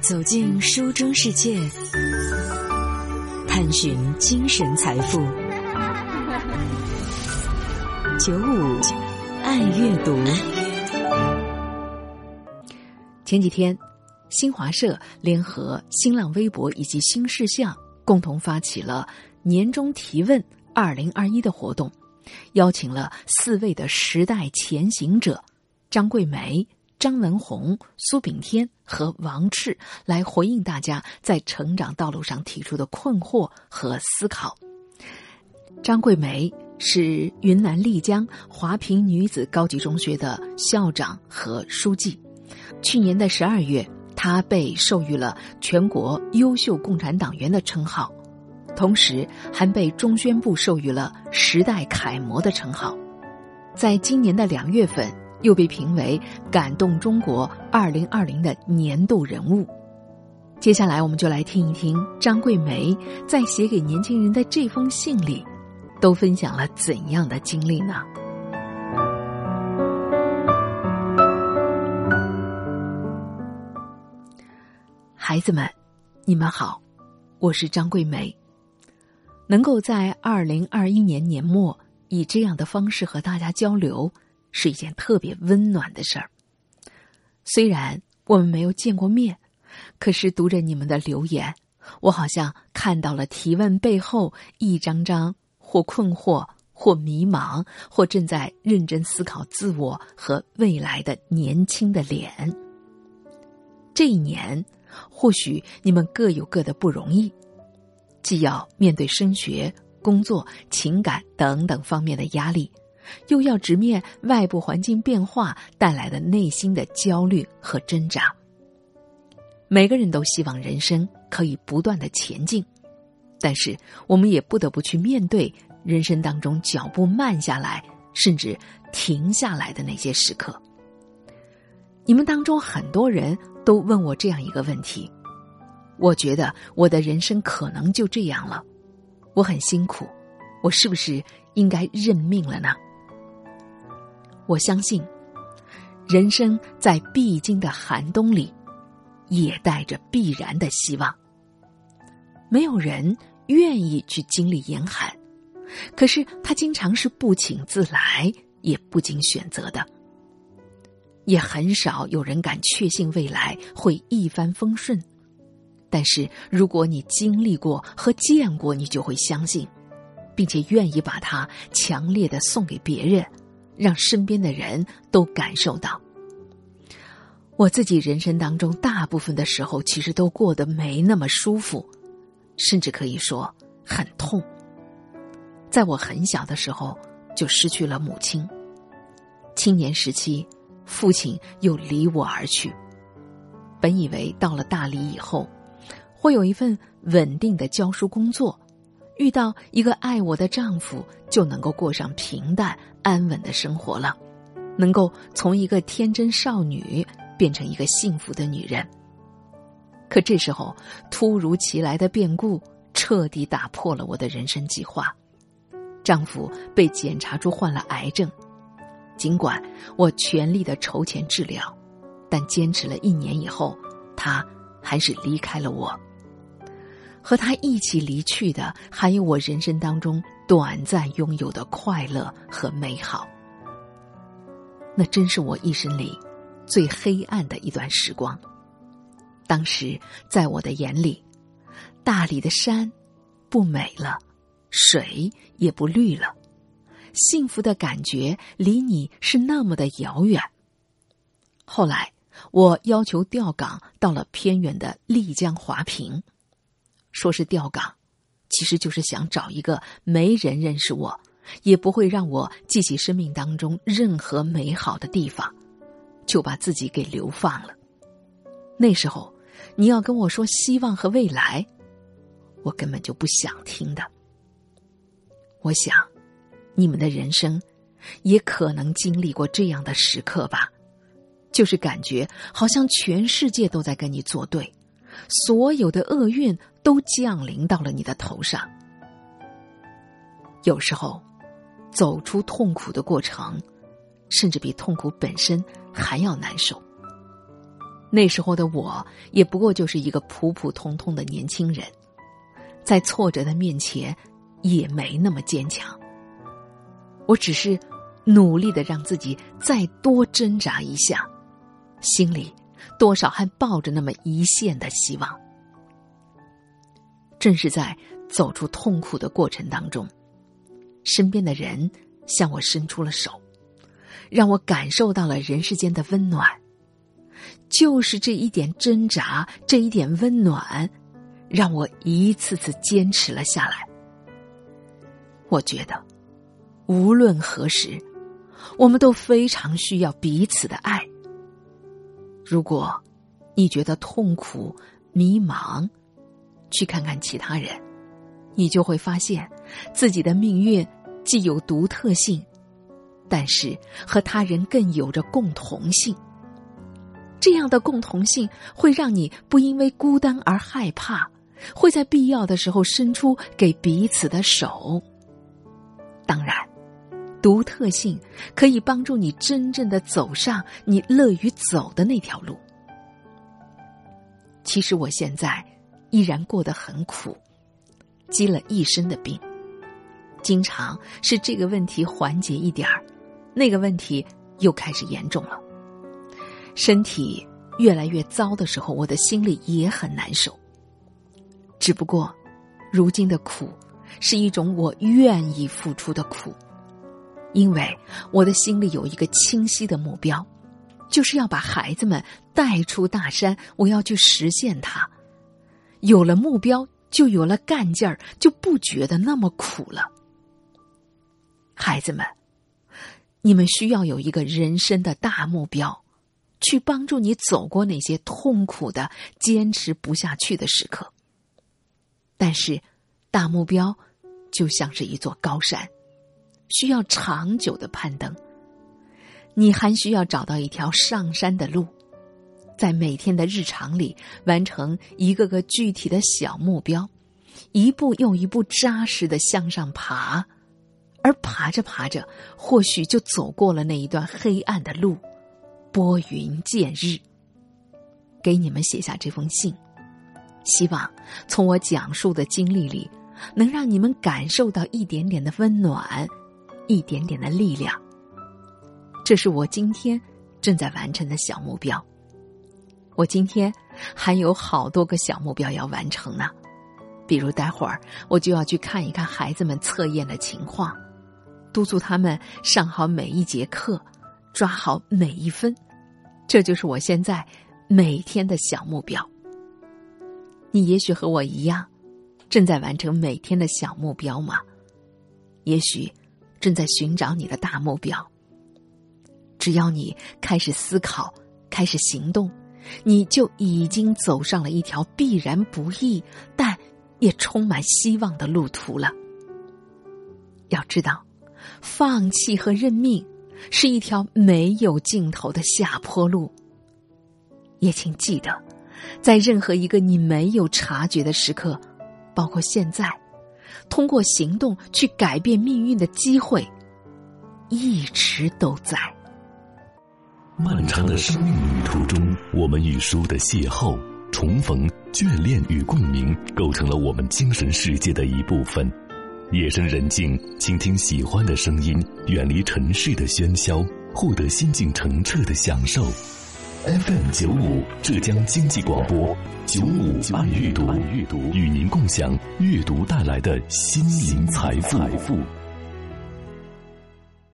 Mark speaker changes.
Speaker 1: 走进书中世界，探寻精神财富。九五爱阅读。
Speaker 2: 前几天，新华社联合新浪微博以及新事项共同发起了年终提问二零二一的活动，邀请了四位的时代前行者：张桂梅。张文宏、苏炳添和王赤来回应大家在成长道路上提出的困惑和思考。张桂梅是云南丽江华坪女子高级中学的校长和书记。去年的十二月，她被授予了全国优秀共产党员的称号，同时还被中宣部授予了时代楷模的称号。在今年的两月份。又被评为感动中国二零二零的年度人物。接下来，我们就来听一听张桂梅在写给年轻人的这封信里，都分享了怎样的经历呢？孩子们，你们好，我是张桂梅。能够在二零二一年年末以这样的方式和大家交流。是一件特别温暖的事儿。虽然我们没有见过面，可是读着你们的留言，我好像看到了提问背后一张张或困惑、或迷茫、或正在认真思考自我和未来的年轻的脸。这一年，或许你们各有各的不容易，既要面对升学、工作、情感等等方面的压力。又要直面外部环境变化带来的内心的焦虑和挣扎。每个人都希望人生可以不断的前进，但是我们也不得不去面对人生当中脚步慢下来，甚至停下来的那些时刻。你们当中很多人都问我这样一个问题：我觉得我的人生可能就这样了，我很辛苦，我是不是应该认命了呢？我相信，人生在必经的寒冬里，也带着必然的希望。没有人愿意去经历严寒，可是他经常是不请自来，也不经选择的。也很少有人敢确信未来会一帆风顺，但是如果你经历过和见过，你就会相信，并且愿意把它强烈的送给别人。让身边的人都感受到，我自己人生当中大部分的时候，其实都过得没那么舒服，甚至可以说很痛。在我很小的时候就失去了母亲，青年时期父亲又离我而去。本以为到了大理以后，会有一份稳定的教书工作。遇到一个爱我的丈夫，就能够过上平淡安稳的生活了，能够从一个天真少女变成一个幸福的女人。可这时候，突如其来的变故彻底打破了我的人生计划。丈夫被检查出患了癌症，尽管我全力的筹钱治疗，但坚持了一年以后，他还是离开了我。和他一起离去的，还有我人生当中短暂拥有的快乐和美好。那真是我一生里最黑暗的一段时光。当时在我的眼里，大理的山不美了，水也不绿了，幸福的感觉离你是那么的遥远。后来我要求调岗到了偏远的丽江华坪。说是调岗，其实就是想找一个没人认识我，也不会让我记起生命当中任何美好的地方，就把自己给流放了。那时候，你要跟我说希望和未来，我根本就不想听的。我想，你们的人生，也可能经历过这样的时刻吧，就是感觉好像全世界都在跟你作对。所有的厄运都降临到了你的头上。有时候，走出痛苦的过程，甚至比痛苦本身还要难受。那时候的我也不过就是一个普普通通的年轻人，在挫折的面前也没那么坚强。我只是努力的让自己再多挣扎一下，心里多少还抱着那么一线的希望。正是在走出痛苦的过程当中，身边的人向我伸出了手，让我感受到了人世间的温暖。就是这一点挣扎，这一点温暖，让我一次次坚持了下来。我觉得，无论何时，我们都非常需要彼此的爱。如果你觉得痛苦、迷茫，去看看其他人，你就会发现，自己的命运既有独特性，但是和他人更有着共同性。这样的共同性会让你不因为孤单而害怕，会在必要的时候伸出给彼此的手。当然，独特性可以帮助你真正的走上你乐于走的那条路。其实我现在依然过得很苦，积了一身的病，经常是这个问题缓解一点儿，那个问题又开始严重了。身体越来越糟的时候，我的心里也很难受。只不过，如今的苦是一种我愿意付出的苦，因为我的心里有一个清晰的目标，就是要把孩子们带出大山。我要去实现它。有了目标，就有了干劲儿，就不觉得那么苦了。孩子们，你们需要有一个人生的大目标。去帮助你走过那些痛苦的、坚持不下去的时刻。但是，大目标就像是一座高山，需要长久的攀登。你还需要找到一条上山的路，在每天的日常里完成一个个具体的小目标，一步又一步扎实的向上爬，而爬着爬着，或许就走过了那一段黑暗的路。拨云见日，给你们写下这封信，希望从我讲述的经历里，能让你们感受到一点点的温暖，一点点的力量。这是我今天正在完成的小目标。我今天还有好多个小目标要完成呢，比如待会儿我就要去看一看孩子们测验的情况，督促他们上好每一节课。抓好每一分，这就是我现在每天的小目标。你也许和我一样，正在完成每天的小目标吗？也许正在寻找你的大目标。只要你开始思考，开始行动，你就已经走上了一条必然不易，但也充满希望的路途了。要知道，放弃和认命。是一条没有尽头的下坡路。也请记得，在任何一个你没有察觉的时刻，包括现在，通过行动去改变命运的机会，一直都在。
Speaker 3: 漫长的生命旅途中，我们与书的邂逅、重逢、眷恋与共鸣，构成了我们精神世界的一部分。夜深人静，倾听喜欢的声音，远离尘世的喧嚣，获得心境澄澈的享受。FM 九五，浙江经济广播，九五爱阅读，与您共享阅读带来的心灵财富。